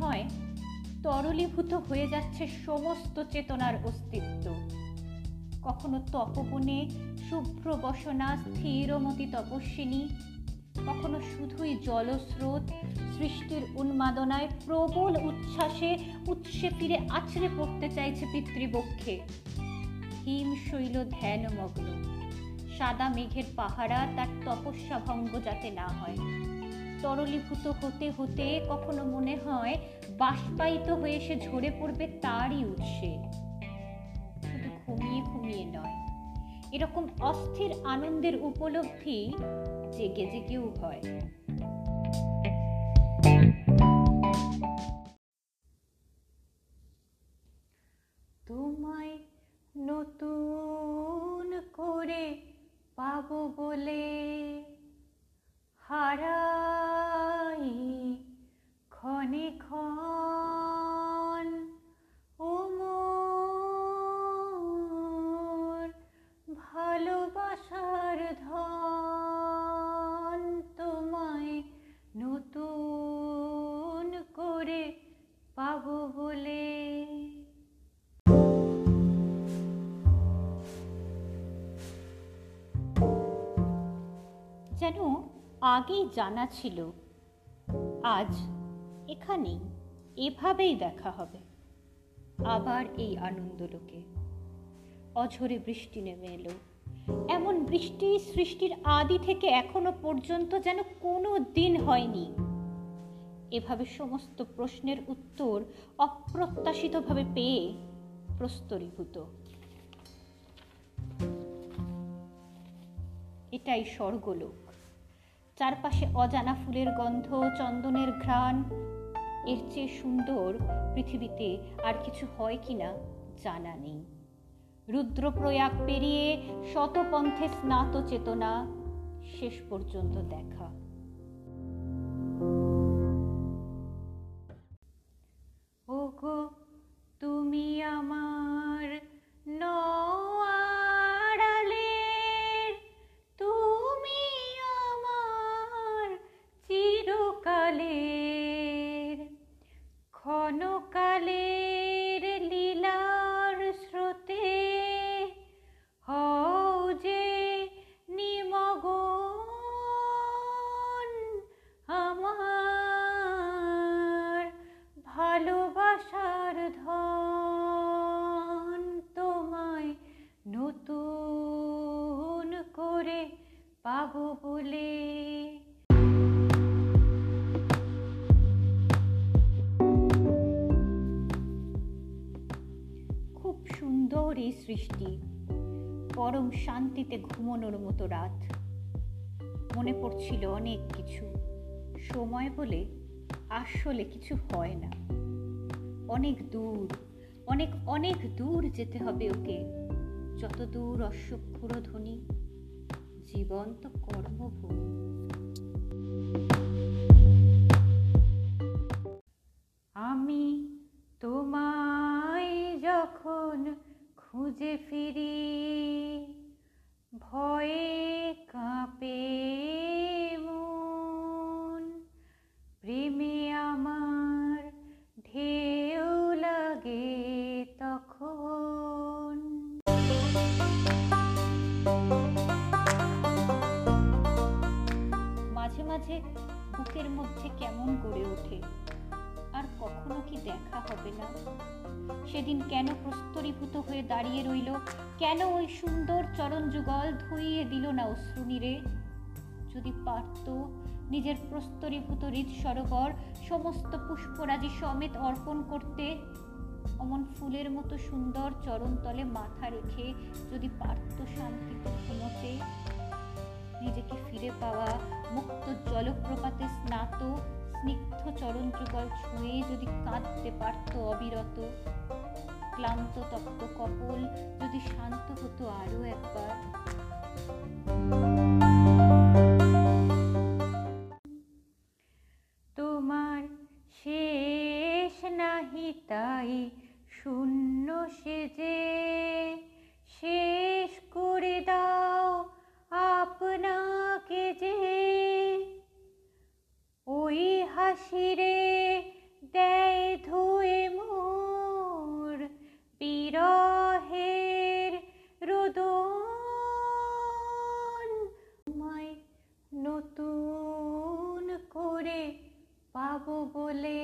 হয়, তরলীভূত হয়ে যাচ্ছে সমস্ত চেতনার অস্তিত্ব। কখনো তপবনে শুভ্র বসনা স্থিরমতি তপস্বিনী, কখনো শুধুই জলস্রোত সৃষ্টির উন্মাদনায় প্রবল উচ্ছ্বাসে উৎসে ফিরে আছড়ে পড়তে চাইছে পিতৃবক্ষে। হিম শৈল ধ্যানমগ্ন। সাদা মেঘের পাহারা তার তপস্যা ভঙ্গ যাতে না হয়। তরলীভূত হতে হতে কখনো মনে হয় বাষ্পায়িত হয়ে সে ঝরে পড়বে তারই উৎসে। শুধু ঘুমিয়ে ঘুমিয়ে নয়, এরকম অস্থির আনন্দের উপলব্ধি জেগে জেগেও হয়। তোমায় নতুন করে পাবো বলে হারাই ক্ষণে ক্ষণ ও ভালোবাসার ধন তোমায় নতুন করে পাবো বলে। যেন আগেই জানা ছিল, আজ এখানেই এভাবেই দেখা হবে। আবার এই আনন্দলোকে। অঝরে বৃষ্টি নেমে এলো। এমন বৃষ্টি সৃষ্টির আদি থেকে এখনও পর্যন্ত যেন কোনো দিন হয়নি। এভাবে সমস্ত প্রশ্নের উত্তর অপ্রত্যাশিতভাবে পেয়ে প্রস্তরীভূত। এটাই স্বর্গলোক। চারপাশে অজানা ফুলের গন্ধ, চন্দনের ঘ্রাণ এর চেয়ে সুন্দর পৃথিবীতে আর কিছু হয় কি না জানা নেই। রুদ্রপ্রয়াগ পেরিয়ে শতপন্থে স্নাত চেতনা শেষ পর্যন্ত দেখা। পাবো বলে। খুব সুন্দর এই সৃষ্টি। পরম শান্তিতে ঘুমোনোর মতো রাত। মনে পড়ছিল অনেক কিছু। সময় বলে আসলে কিছু হয় না। অনেক দূর, অনেক অনেক দূর যেতে হবে ওকে। যত দূর অশ্বক্ষুর ধ্বনি জীবন্ত কর্মভূমি আমি তোমায় যখন খুঁজে ফিরি ভয়ে কাঁপে বুকের মধ্যে কেমন গড়ে ওঠে? আর কখনো কি দেখা হবে না? সেদিন কেন প্রস্তরীভূত হয়ে দাঁড়িয়ে রইল? কেন ওই সুন্দর চরণ যুগল ধুইয়ে দিল না অশ্রুনীরে যদি পারত নিজের প্রস্তরীভূত হৃদ সরোবর সমস্ত পুষ্পরাজি সমেত অর্পণ করতে, অমন ফুলের মতো সুন্দর চরণতলে মাথা রেখে যদি পারত শান্তিতে নিজেকে ফিরে পাওয়া, মুক্ত জলপ্রপাতে স্নাত, স্নিগ্ধ চরণ যুগল ছুঁয়ে যদি কাঁদতে পারত অবিরত, ক্লান্ত, তপ্ত কপল যদি শান্ত হতো আরও একবার। তোমার শেষ নাহি তাই শূন্য সেজে শেষ করে দাও। হাসিরে দেয় ধুয়ে মোর বিরহের রোদন। নতুন করে পাবো বলে